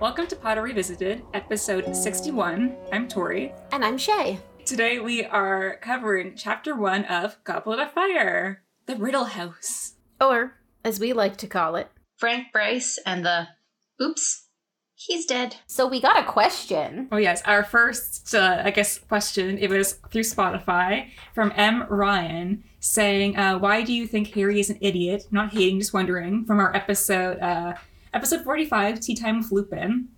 Welcome to Potter Revisited, episode 61. I'm Tori. And I'm Shay. Today we are covering chapter one of Goblet of Fire, The Riddle House. Or, as we like to call it, Frank Bryce and the Oops, he's dead. So we got a question. Oh, yes, our first, uh, I guess, question, it was through Spotify from M. Ryan saying, uh, Why do you think Harry is an idiot? Not hating, just wondering, from our episode, uh, episode 45, Tea Time with Lupin.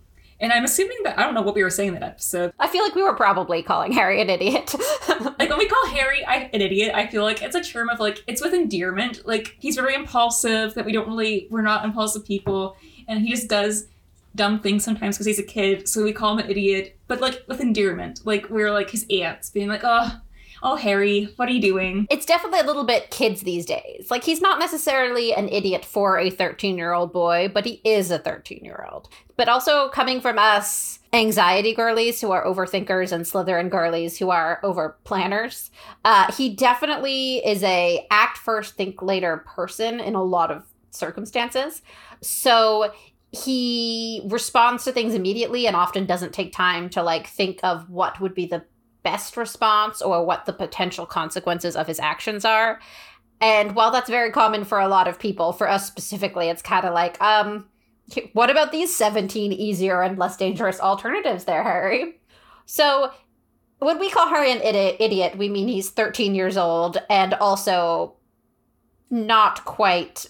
And I'm assuming that I don't know what we were saying in that episode. I feel like we were probably calling Harry an idiot. like when we call Harry I, an idiot, I feel like it's a term of like it's with endearment. Like he's very impulsive. That we don't really we're not impulsive people, and he just does dumb things sometimes because he's a kid. So we call him an idiot, but like with endearment. Like we're like his aunts, being like, oh. Oh, Harry, what are you doing? it's definitely a little bit kids these days. Like, he's not necessarily an idiot for a 13 year old boy, but he is a 13 year old. But also coming from us, anxiety girlies who are overthinkers and Slytherin girlies who are over planners, uh, he definitely is a act first, think later person in a lot of circumstances. So he responds to things immediately and often doesn't take time to like think of what would be the best response or what the potential consequences of his actions are. And while that's very common for a lot of people, for us specifically, it's kind of like, um, what about these 17 easier and less dangerous alternatives there, Harry? So when we call Harry an idiot, idiot, we mean he's 13 years old and also not quite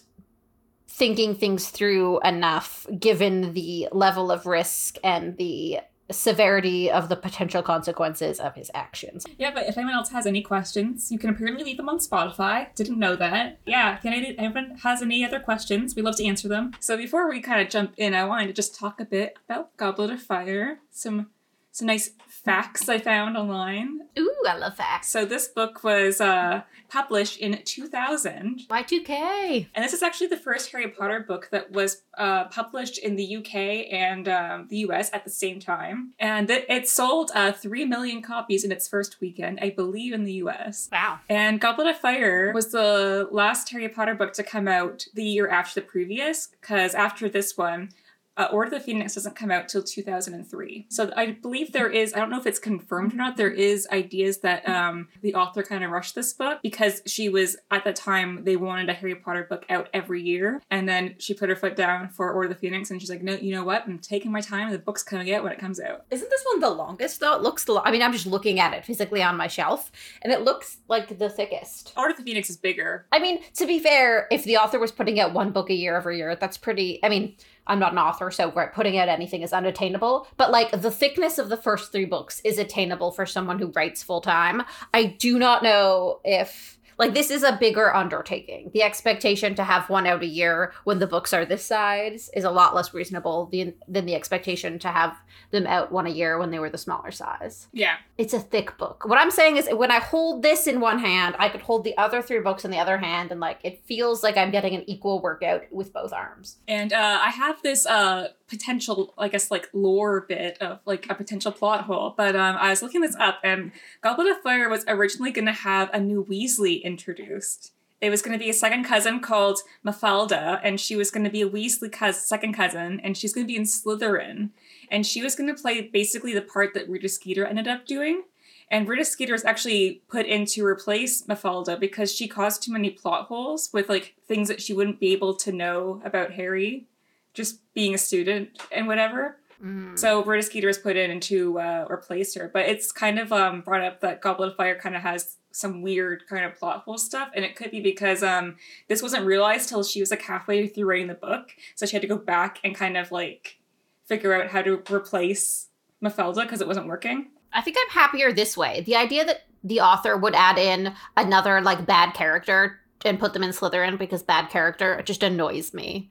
thinking things through enough given the level of risk and the severity of the potential consequences of his actions. Yeah, but if anyone else has any questions, you can apparently leave them on Spotify. Didn't know that. Yeah, if anyone has any other questions, we love to answer them. So before we kind of jump in, I wanted to just talk a bit about Goblet of Fire. Some some nice facts I found online. Ooh, I love facts. So this book was uh, published in 2000. Y2K. And this is actually the first Harry Potter book that was uh, published in the UK and um, the US at the same time. And it, it sold uh, 3 million copies in its first weekend, I believe, in the US. Wow. And Goblet of Fire was the last Harry Potter book to come out the year after the previous, because after this one, uh, Order of the Phoenix doesn't come out till 2003. So I believe there is, I don't know if it's confirmed or not, there is ideas that um, the author kind of rushed this book because she was, at the time, they wanted a Harry Potter book out every year. And then she put her foot down for Order of the Phoenix and she's like, no, you know what? I'm taking my time. And the book's coming out when it comes out. Isn't this one the longest though? It looks the. Lo- I mean, I'm just looking at it physically on my shelf, and it looks like the thickest. Order of the Phoenix is bigger. I mean, to be fair, if the author was putting out one book a year every year, that's pretty. I mean, I'm not an author, so putting out anything is unattainable. But like the thickness of the first three books is attainable for someone who writes full time. I do not know if like this is a bigger undertaking. The expectation to have one out a year when the books are this size is a lot less reasonable than than the expectation to have them out one a year when they were the smaller size. Yeah. It's a thick book. What I'm saying is when I hold this in one hand, I could hold the other three books in the other hand and like it feels like I'm getting an equal workout with both arms. And uh, I have this uh, potential, I guess, like lore bit of like a potential plot hole. But um, I was looking this up, and Goblet of Fire was originally going to have a new Weasley introduced. It was going to be a second cousin called Mafalda, and she was going to be a Weasley cousin, second cousin, and she's going to be in Slytherin. And she was going to play basically the part that Rita Skeeter ended up doing. And Rita Skeeter was actually put in to replace Mafalda because she caused too many plot holes with like things that she wouldn't be able to know about Harry, just being a student and whatever. Mm. So Rita Skeeter was put in to uh, replace her, but it's kind of um, brought up that Goblet of Fire kind of has some weird kind of plot hole stuff, and it could be because um, this wasn't realized till she was like halfway through writing the book, so she had to go back and kind of like figure out how to replace Mafalda because it wasn't working. I think I'm happier this way. The idea that the author would add in another like bad character and put them in Slytherin because bad character just annoys me.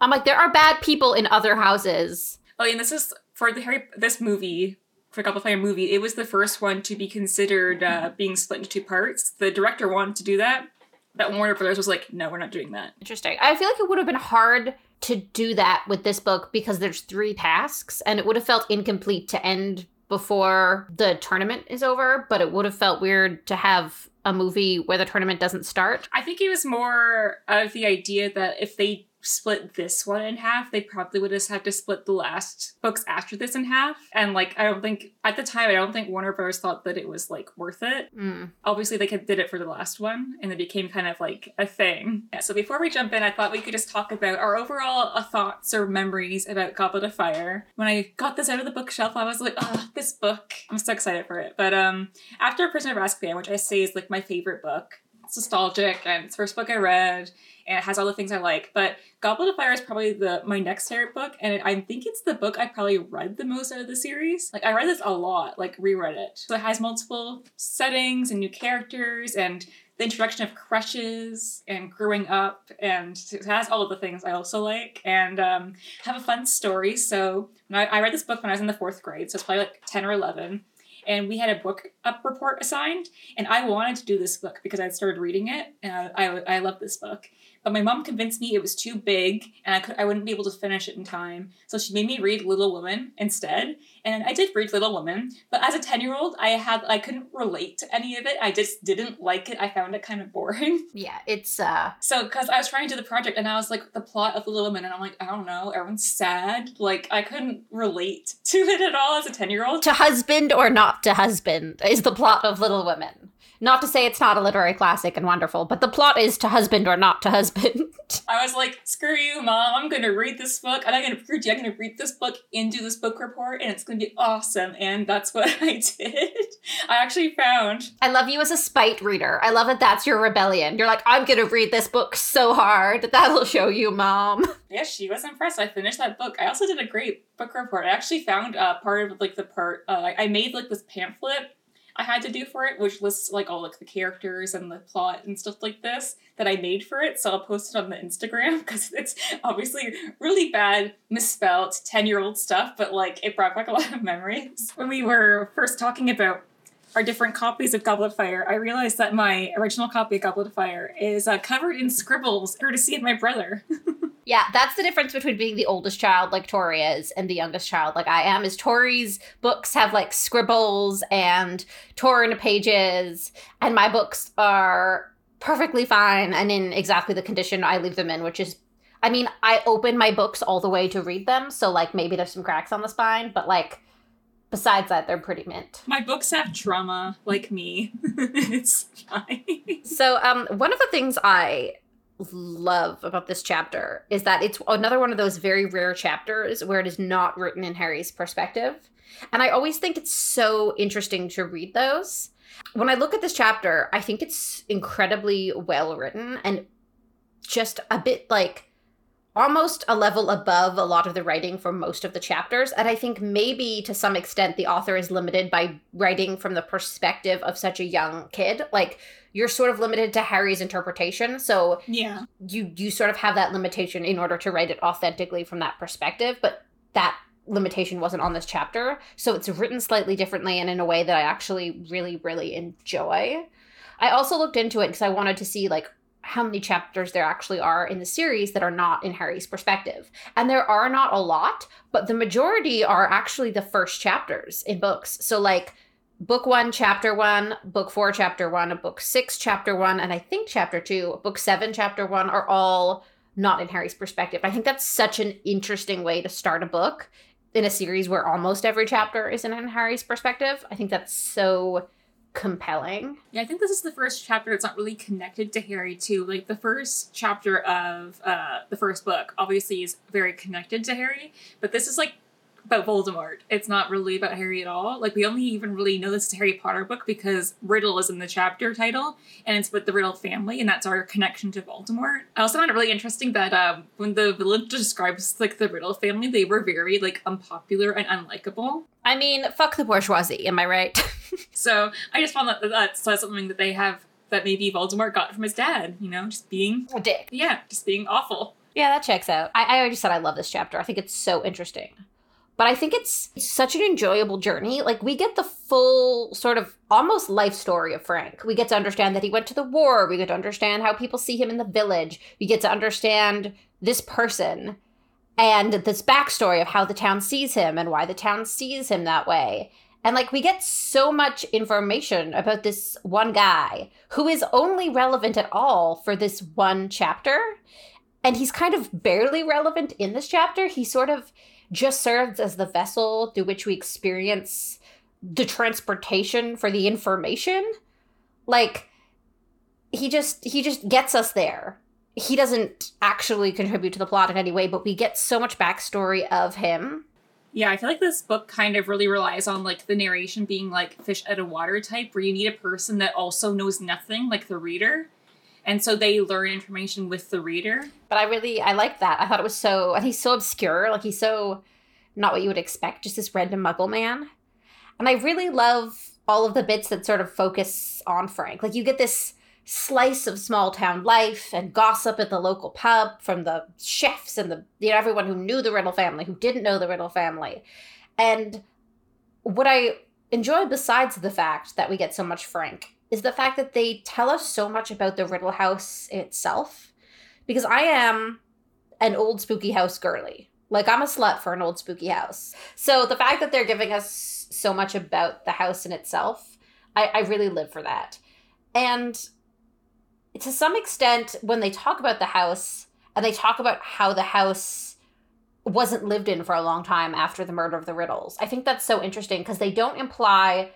I'm like, there are bad people in other houses. Oh, and this is for the Harry this movie for Fire movie. It was the first one to be considered uh, being split into two parts. The director wanted to do that. That Warner Brothers was like, no, we're not doing that. Interesting. I feel like it would have been hard to do that with this book because there's three tasks and it would have felt incomplete to end before the tournament is over, but it would have felt weird to have a movie where the tournament doesn't start? I think it was more of the idea that if they split this one in half, they probably would just have to split the last books after this in half. And like, I don't think at the time, I don't think Warner Bros. thought that it was like worth it. Mm. Obviously, they did it for the last one, and it became kind of like a thing. Yeah, so before we jump in, I thought we could just talk about our overall uh, thoughts or memories about Goblet of Fire. When I got this out of the bookshelf, I was like, oh, this book. I'm so excited for it. But um, after Prisoner of Azkaban, which I say is like my favorite book, nostalgic and it's first book I read and it has all the things I like. But Goblet of Fire is probably the my next favorite book, and it, I think it's the book I probably read the most out of the series. Like I read this a lot, like reread it. So it has multiple settings and new characters and the introduction of crushes and growing up, and it has all of the things I also like, and um, have a fun story. So I, I read this book when I was in the fourth grade, so it's probably like ten or eleven and we had a book up report assigned and i wanted to do this book because i started reading it and i, I, I love this book but my mom convinced me it was too big and I could I wouldn't be able to finish it in time. So she made me read Little Women instead. And I did read Little Women, but as a 10-year-old, I had I couldn't relate to any of it. I just didn't like it. I found it kind of boring. Yeah, it's uh So cuz I was trying to do the project and I was like the plot of Little Women and I'm like, I don't know, everyone's sad. Like I couldn't relate to it at all as a 10-year-old. to husband or not to husband is the plot of Little Women. Not to say it's not a literary classic and wonderful, but the plot is to husband or not to husband. I was like, screw you, mom. I'm gonna read this book, and I'm not gonna prove you. I'm gonna read this book and do this book report, and it's gonna be awesome. And that's what I did. I actually found. I love you as a spite reader. I love that that's your rebellion. You're like, I'm gonna read this book so hard. That'll show you, mom. Yeah, she was impressed. I finished that book. I also did a great book report. I actually found uh, part of like the part. Uh, I made like this pamphlet I had to do for it, which lists like all like the characters and the plot and stuff like this that I made for it. So I'll post it on the Instagram because it's obviously really bad, misspelled, 10 year old stuff, but like it brought back a lot of memories. When we were first talking about our different copies of Goblet of Fire, I realized that my original copy of Goblet of Fire is uh, covered in scribbles, courtesy of my brother. Yeah, that's the difference between being the oldest child like Tori is and the youngest child like I am. Is Tori's books have like scribbles and torn pages, and my books are perfectly fine and in exactly the condition I leave them in, which is I mean, I open my books all the way to read them, so like maybe there's some cracks on the spine, but like besides that, they're pretty mint. my books have trauma, like me. it's fine. So, um, one of the things I love about this chapter is that it's another one of those very rare chapters where it is not written in Harry's perspective. And I always think it's so interesting to read those. When I look at this chapter, I think it's incredibly well written and just a bit like almost a level above a lot of the writing for most of the chapters. And I think maybe to some extent the author is limited by writing from the perspective of such a young kid. Like you're sort of limited to Harry's interpretation. So Yeah. you you sort of have that limitation in order to write it authentically from that perspective, but that limitation wasn't on this chapter. So it's written slightly differently and in a way that I actually really really enjoy. I also looked into it because I wanted to see like how many chapters there actually are in the series that are not in Harry's perspective. And there are not a lot, but the majority are actually the first chapters in books. So like book 1 chapter 1, book 4 chapter 1, book 6 chapter 1, and I think chapter 2, book 7 chapter 1 are all not in Harry's perspective. I think that's such an interesting way to start a book in a series where almost every chapter isn't in Harry's perspective. I think that's so compelling. Yeah, I think this is the first chapter that's not really connected to Harry too. Like the first chapter of uh the first book obviously is very connected to Harry, but this is like about Voldemort. It's not really about Harry at all. Like we only even really know this is a Harry Potter book because Riddle is in the chapter title and it's with the Riddle family and that's our connection to Voldemort. I also found it really interesting that um when the village describes like the Riddle family, they were very like unpopular and unlikable. I mean, fuck the bourgeoisie, am I right? So I just found that that's something that they have that maybe Voldemort got from his dad, you know, just being, a dick. yeah, just being awful. Yeah, that checks out. I, I already said I love this chapter. I think it's so interesting. But I think it's such an enjoyable journey. Like, we get the full sort of almost life story of Frank. We get to understand that he went to the war. We get to understand how people see him in the village. We get to understand this person and this backstory of how the town sees him and why the town sees him that way. And like we get so much information about this one guy who is only relevant at all for this one chapter. And he's kind of barely relevant in this chapter. He sort of just serves as the vessel through which we experience the transportation for the information. Like he just he just gets us there. He doesn't actually contribute to the plot in any way, but we get so much backstory of him Yeah, I feel like this book kind of really relies on like the narration being like fish out of water type, where you need a person that also knows nothing, like the reader. And so they learn information with the reader. But I really I like that. I thought it was so and he's so obscure, like he's so not what you would expect, just this random muggle man. And I really love all of the bits that sort of focus on Frank. Like you get this slice of small town life and gossip at the local pub from the chefs and the you know everyone who knew the Riddle family, who didn't know the Riddle family. And what I enjoy besides the fact that we get so much Frank is the fact that they tell us so much about the Riddle House itself. Because I am an old spooky house girly. Like I'm a slut for an old spooky house. So the fact that they're giving us so much about the house in itself, I, I really live for that. And to some extent, when they talk about the house and they talk about how the house wasn't lived in for a long time after the murder of the Riddles, I think that's so interesting because they don't imply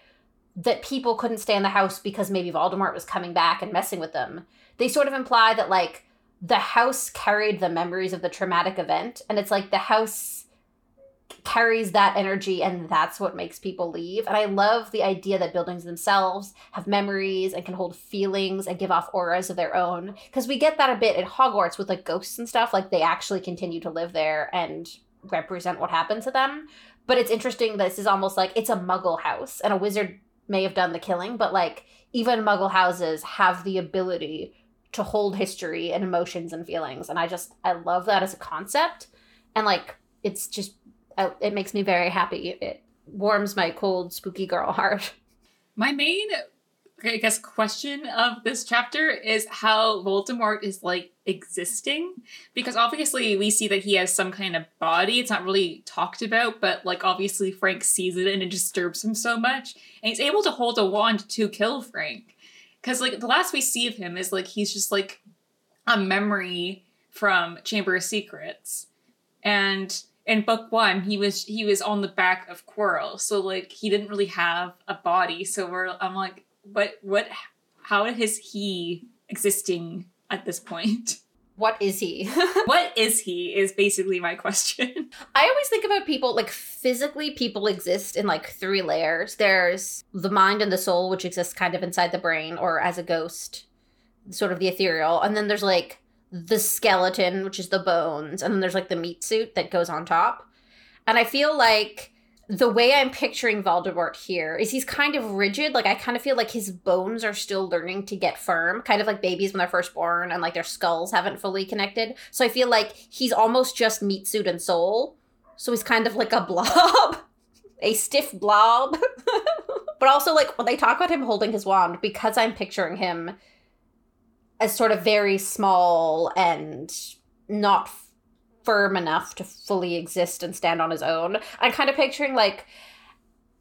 that people couldn't stay in the house because maybe Voldemort was coming back and messing with them. They sort of imply that like the house carried the memories of the traumatic event and it's like the house carries that energy and that's what makes people leave. And I love the idea that buildings themselves have memories and can hold feelings and give off auras of their own because we get that a bit at Hogwarts with like ghosts and stuff like they actually continue to live there and represent what happened to them. But it's interesting that this is almost like it's a muggle house and a wizard may have done the killing, but like even muggle houses have the ability to hold history and emotions and feelings. And I just, I love that as a concept. And like, it's just, it makes me very happy. It warms my cold, spooky girl heart. My main, I guess, question of this chapter is how Voldemort is like existing. Because obviously we see that he has some kind of body. It's not really talked about, but like obviously Frank sees it and it disturbs him so much. And he's able to hold a wand to kill Frank. Because like the last we see of him is like he's just like a memory from Chamber of Secrets. And in book one, he was he was on the back of Quirrell, so like he didn't really have a body. So we're I'm like, what what how is he existing at this point? What is he? what is he is basically my question. I always think about people like physically people exist in like three layers. There's the mind and the soul which exists kind of inside the brain or as a ghost, sort of the ethereal, and then there's like the skeleton which is the bones, and then there's like the meat suit that goes on top. And I feel like the way I'm picturing Voldemort here is he's kind of rigid. Like I kind of feel like his bones are still learning to get firm, kind of like babies when they're first born and like their skulls haven't fully connected. So I feel like he's almost just meat suit and soul. So he's kind of like a blob, a stiff blob. but also like when they talk about him holding his wand, because I'm picturing him as sort of very small and not firm enough to fully exist and stand on his own. I'm kind of picturing like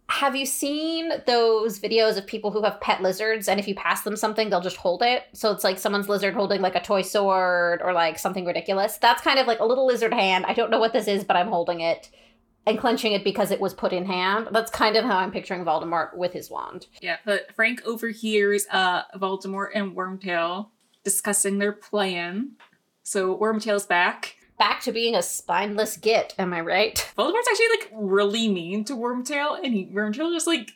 have you seen those videos of people who have pet lizards and if you pass them something they'll just hold it? So it's like someone's lizard holding like a toy sword or like something ridiculous. That's kind of like a little lizard hand. I don't know what this is, but I'm holding it and clenching it because it was put in hand. That's kind of how I'm picturing Voldemort with his wand. Yeah, but Frank overhears uh Voldemort and Wormtail discussing their plan. So Wormtail's back. Back to being a spineless git, am I right? Voldemort's actually like really mean to Wormtail, and he Wormtail just like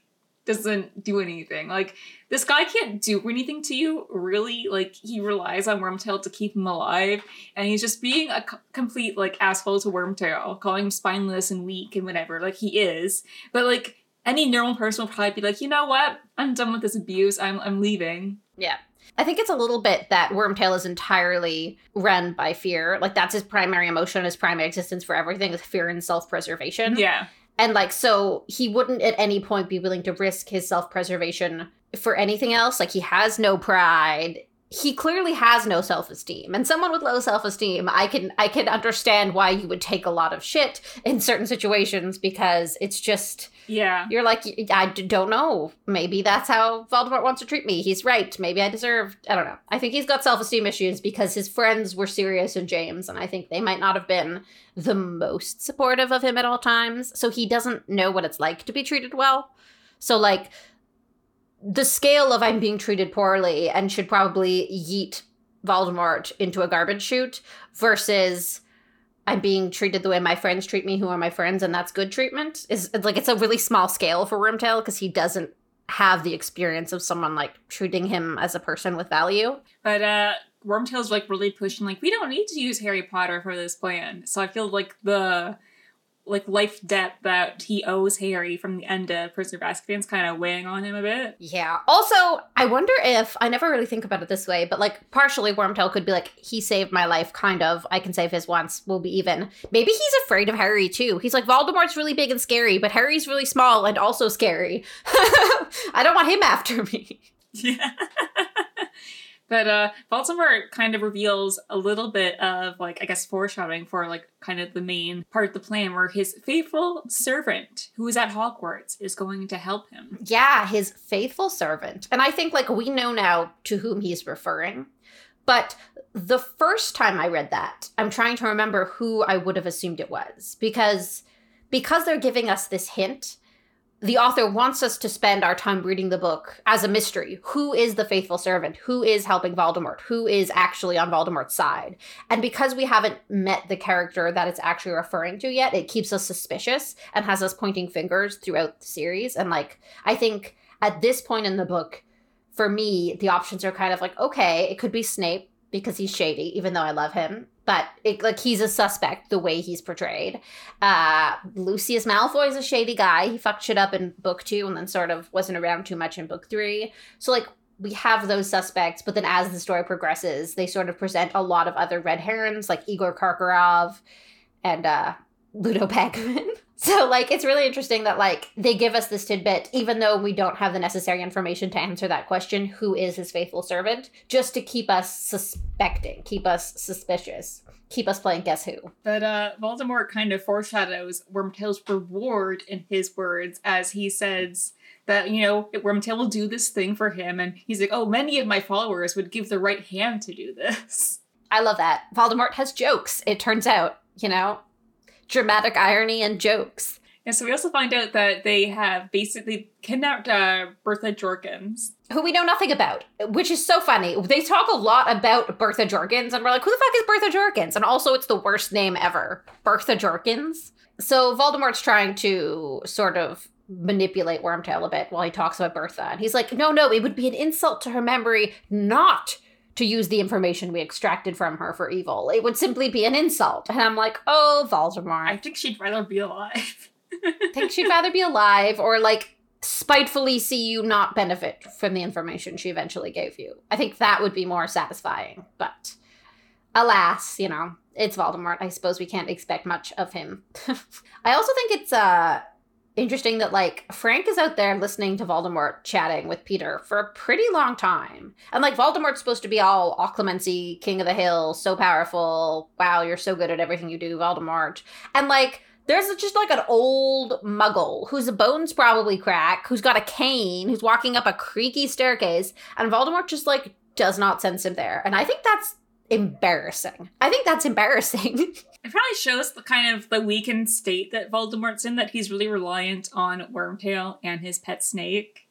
doesn't do anything. Like this guy can't do anything to you, really. Like he relies on Wormtail to keep him alive, and he's just being a c- complete like asshole to Wormtail, calling him spineless and weak and whatever. Like he is, but like any normal person would probably be like, you know what? I'm done with this abuse. I'm I'm leaving. Yeah. I think it's a little bit that Wormtail is entirely run by fear. Like that's his primary emotion, his primary existence for everything is fear and self-preservation. Yeah. And like so he wouldn't at any point be willing to risk his self-preservation for anything else. Like he has no pride. He clearly has no self-esteem. And someone with low self-esteem i can i can understand why you would take a lot of shit in certain situations because it's just Yeah. you're like i don't know. Maybe that's how voldemort wants to treat me. He's right. Maybe i deserve i don't know. I think he's got self-esteem issues because his friends were sirius and james and i think they might not have been the most supportive of him at all times. So he doesn't know what it's like to be treated well. So like the scale of I'm being treated poorly and should probably yeet Voldemort into a garbage chute versus I'm being treated the way my friends treat me, who are my friends, and that's good treatment. Is like it's a really small scale for Wormtail because he doesn't have the experience of someone like treating him as a person with value. But uh Wormtail's like really pushing like we don't need to use Harry Potter for this plan. So I feel like the like life debt that he owes Harry from the end of Prisoner of Azkaban's kind of weighing on him a bit. Yeah. Also, I wonder if I never really think about it this way, but like partially Wormtail could be like, he saved my life, kind of. I can save his once. We'll be even. Maybe he's afraid of Harry too. He's like, Voldemort's really big and scary, but Harry's really small and also scary. I don't want him after me. Yeah. but uh Voldemort kind of reveals a little bit of like I guess foreshadowing for like kind of the main part of the plan where his faithful servant who is at Hogwarts is going to help him. Yeah, his faithful servant. And I think like we know now to whom he's referring. But the first time I read that, I'm trying to remember who I would have assumed it was because because they're giving us this hint, the author wants us to spend our time reading the book as a mystery. Who is the faithful servant? Who is helping Voldemort? Who is actually on Voldemort's side? And because we haven't met the character that it's actually referring to yet, it keeps us suspicious and has us pointing fingers throughout the series. And like, I think at this point in the book, for me, the options are kind of like, okay, it could be Snape because he's shady, even though I love him. But it, like he's a suspect the way he's portrayed. Uh, Lucius Malfoy is a shady guy. He fucked shit up in book two and then sort of wasn't around too much in book three. So like we have those suspects, but then as the story progresses, they sort of present a lot of other red herons like Igor Karkaroff and uh, Ludo Bagman. So like it's really interesting that like they give us this tidbit even though we don't have the necessary information to answer that question who is his faithful servant just to keep us suspecting, keep us suspicious, keep us playing guess who. But uh, Voldemort kind of foreshadows Wormtail's reward in his words as he says that, you know, Wormtail will do this thing for him. And he's like, oh, many of my followers would give the right hand to do this. I love that. Voldemort has jokes, it turns out, you know? Dramatic irony and jokes. And so we also find out that they have basically kidnapped uh, Bertha Jorkins. Who we know nothing about, which is so funny. They talk a lot about Bertha Jorkins, and we're like, who the fuck is Bertha Jorkins? And also, it's the worst name ever Bertha Jorkins. So Voldemort's trying to sort of manipulate Wormtail a bit while he talks about Bertha. And he's like, no, no, it would be an insult to her memory not to use the information we extracted from her for evil. It would simply be an insult. And I'm like, oh, Voldemort. I think she'd rather be alive. I think she'd rather be alive or like spitefully see you not benefit from the information she eventually gave you. I think that would be more satisfying. But alas, you know, it's Voldemort. I suppose we can't expect much of him. I also think it's uh interesting that like Frank is out there listening to Voldemort chatting with Peter for a pretty long time. And like Voldemort's supposed to be all occlumency, king of the hill, so powerful. Wow, you're so good at everything you do, Voldemort. And like there's just like an old muggle whose bones probably crack, who's got a cane, who's walking up a creaky staircase, and Voldemort just like does not sense him there. And I think that's embarrassing. I think that's embarrassing. It probably shows the kind of the weakened state that Voldemort's in, that he's really reliant on Wormtail and his pet snake.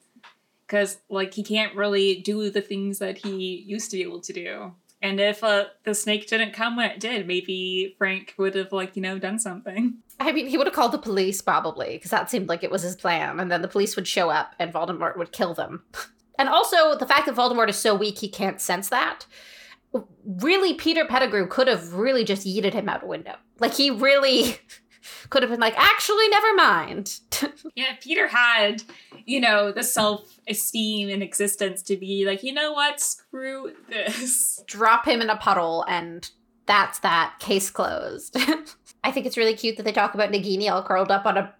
Because, like, he can't really do the things that he used to be able to do. And if uh, the snake didn't come when it did, maybe Frank would have, like, you know, done something. I mean, he would have called the police probably, because that seemed like it was his plan. And then the police would show up and Voldemort would kill them. And also, the fact that Voldemort is so weak he can't sense that. Really, Peter Pettigrew could have really just yeeted him out a window. Like, he really could have been like, actually, never mind. Yeah, Peter had, you know, the self esteem and existence to be like, you know what, screw this. Drop him in a puddle, and that's that. Case closed. I think it's really cute that they talk about Nagini all curled up on a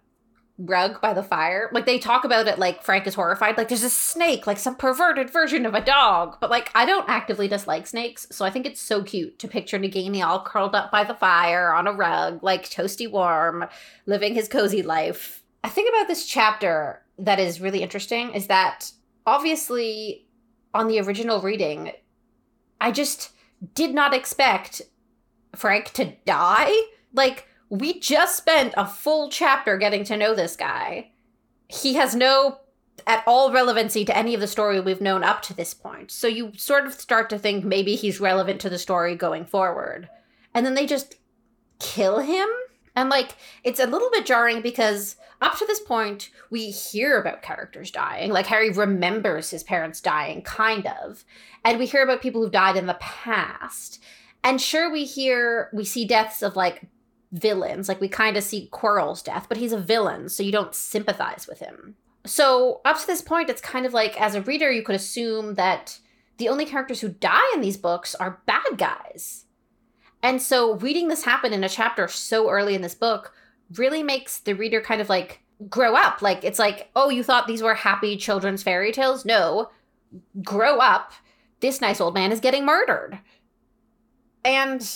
rug by the fire. Like they talk about it like Frank is horrified. Like there's a snake, like some perverted version of a dog. But like I don't actively dislike snakes, so I think it's so cute to picture Nagini all curled up by the fire on a rug, like toasty warm, living his cozy life. I think about this chapter that is really interesting is that obviously on the original reading, I just did not expect Frank to die. Like we just spent a full chapter getting to know this guy. He has no at all relevancy to any of the story we've known up to this point. So you sort of start to think maybe he's relevant to the story going forward. And then they just kill him? And like it's a little bit jarring because up to this point we hear about characters dying. Like Harry remembers his parents dying kind of. And we hear about people who've died in the past. And sure we hear we see deaths of like villains. Like we kind of see Quirrell's death, but he's a villain, so you don't sympathize with him. So up to this point, it's kind of like as a reader, you could assume that the only characters who die in these books are bad guys. And so reading this happen in a chapter so early in this book really makes the reader kind of like grow up. Like it's like, oh, you thought these were happy children's fairy tales? No. Grow up. This nice old man is getting murdered. And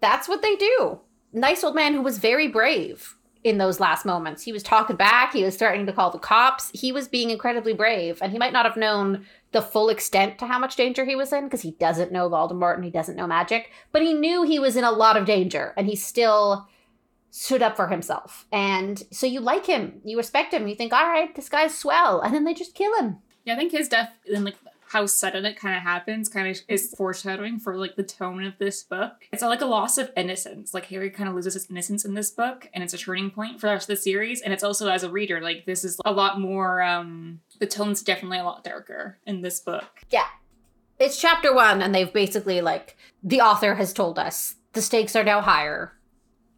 that's what they do nice old man who was very brave in those last moments. He was talking back, he was starting to call the cops. He was being incredibly brave, and he might not have known the full extent to how much danger he was in because he doesn't know Voldemort and he doesn't know magic, but he knew he was in a lot of danger and he still stood up for himself. And so you like him, you respect him, you think, all right, this guy's swell, and then they just kill him. Yeah, I think his death and like how sudden it kind of happens kind of is foreshadowing for like the tone of this book. It's like a loss of innocence. Like Harry kind of loses his innocence in this book and it's a turning point for the rest of the series. And it's also as a reader, like this is a lot more um the tone's definitely a lot darker in this book. Yeah. It's chapter one, and they've basically like the author has told us the stakes are now higher.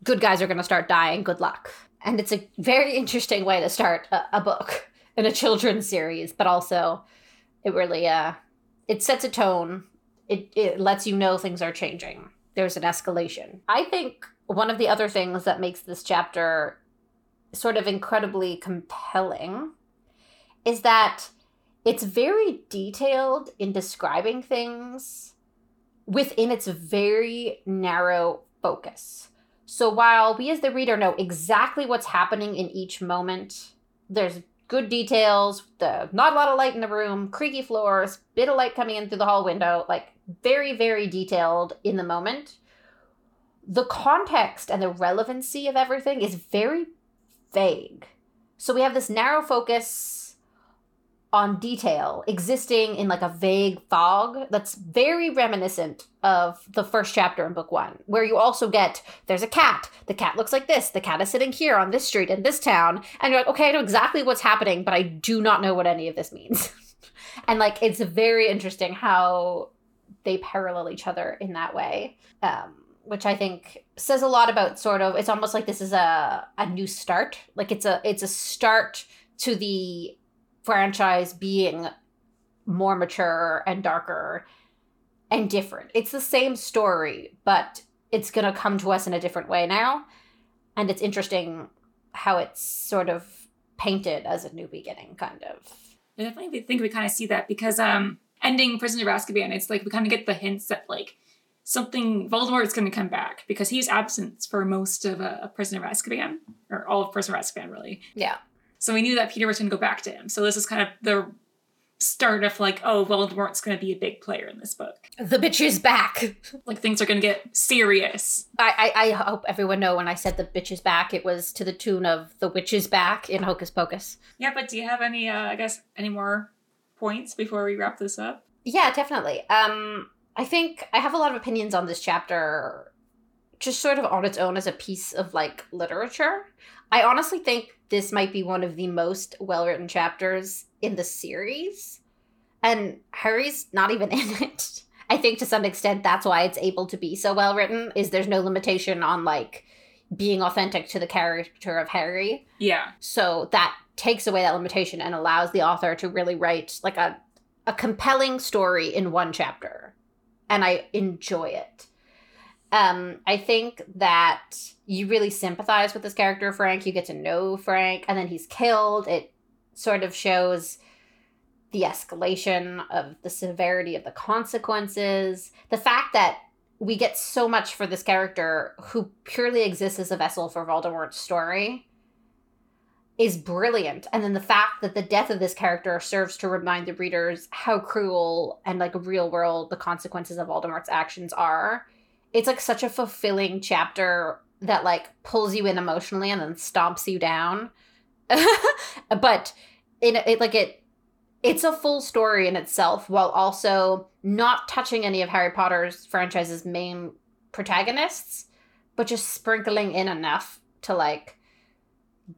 Good guys are gonna start dying, good luck. And it's a very interesting way to start a, a book in a children's series, but also it really uh it sets a tone. It it lets you know things are changing. There's an escalation. I think one of the other things that makes this chapter sort of incredibly compelling is that it's very detailed in describing things within its very narrow focus. So while we as the reader know exactly what's happening in each moment, there's good details, the not a lot of light in the room, creaky floors, bit of light coming in through the hall window, like very, very detailed in the moment. The context and the relevancy of everything is very vague. So we have this narrow focus on detail existing in like a vague fog that's very reminiscent of the first chapter in book one, where you also get there's a cat. The cat looks like this. The cat is sitting here on this street in this town. And you're like, okay, I know exactly what's happening, but I do not know what any of this means. and like, it's very interesting how they parallel each other in that way. Um, which I think says a lot about sort of it's almost like this is a a new start. Like it's a it's a start to the franchise being more mature and darker and different. It's the same story, but it's going to come to us in a different way now. And it's interesting how it's sort of painted as a new beginning, kind of. I definitely think we kind of see that because um ending Prisoner of Azkaban, it's like we kind of get the hints that like something Voldemort is going to come back because he's absent for most of uh, Prisoner of Azkaban or all of Prisoner of Azkaban, really. Yeah. So we knew that Peter was going to go back to him. So this is kind of the start of like, oh, Voldemort's going to be a big player in this book. The bitch is back. like things are going to get serious. I, I, I hope everyone know when I said the bitch is back, it was to the tune of the witch is back in Hocus Pocus. Yeah, but do you have any, uh, I guess, any more points before we wrap this up? Yeah, definitely. Um, I think I have a lot of opinions on this chapter, just sort of on its own as a piece of like literature. I honestly think this might be one of the most well written chapters in the series. And Harry's not even in it. I think to some extent that's why it's able to be so well written is there's no limitation on like being authentic to the character of Harry. Yeah. So that takes away that limitation and allows the author to really write like a a compelling story in one chapter. And I enjoy it. Um, I think that you really sympathize with this character, Frank. You get to know Frank, and then he's killed. It sort of shows the escalation of the severity of the consequences. The fact that we get so much for this character who purely exists as a vessel for Voldemort's story is brilliant. And then the fact that the death of this character serves to remind the readers how cruel and like real world the consequences of Voldemort's actions are. It's like such a fulfilling chapter that like pulls you in emotionally and then stomps you down. but in it like it it's a full story in itself while also not touching any of Harry Potter's franchise's main protagonists, but just sprinkling in enough to like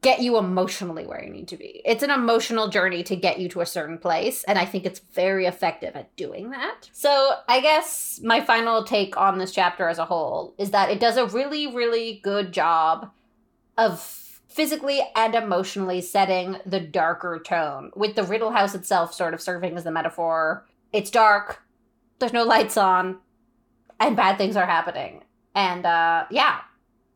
get you emotionally where you need to be. It's an emotional journey to get you to a certain place, and I think it's very effective at doing that. So, I guess my final take on this chapter as a whole is that it does a really, really good job of physically and emotionally setting the darker tone, with the Riddle House itself sort of serving as the metaphor. It's dark, there's no lights on, and bad things are happening. And uh, yeah,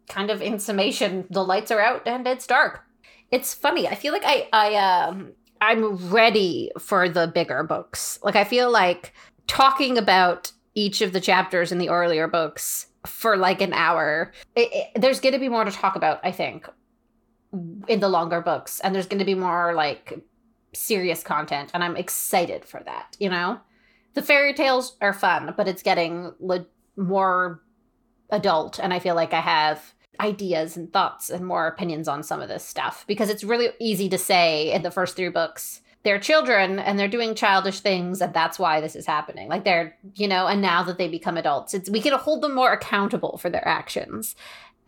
kind of in summation, the lights are out and it's dark. It's funny. I feel like I I um I'm ready for the bigger books. Like I feel like talking about each of the chapters in the earlier books for like an hour. It, it, there's going to be more to talk about, I think, in the longer books, and there's going to be more like serious content, and I'm excited for that. You know, the fairy tales are fun, but it's getting le- more adult, and I feel like I have ideas and thoughts and more opinions on some of this stuff because it's really easy to say in the first three books they're children and they're doing childish things and that's why this is happening. Like they're you know and now that they become adults it's we can hold them more accountable for their actions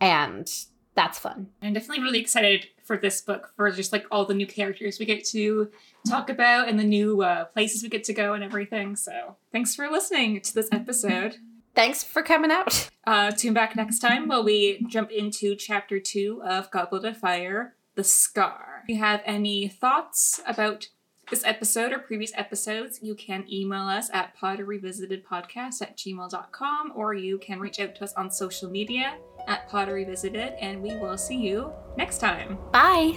and that's fun. I'm definitely really excited for this book for just like all the new characters we get to talk about and the new uh, places we get to go and everything. So thanks for listening to this episode thanks for coming out. Uh, tune back next time while we jump into chapter two of Goblet of Fire, The Scar. If you have any thoughts about this episode or previous episodes, you can email us at potterrevisitedpodcast at gmail.com or you can reach out to us on social media at potterrevisited and we will see you next time. Bye.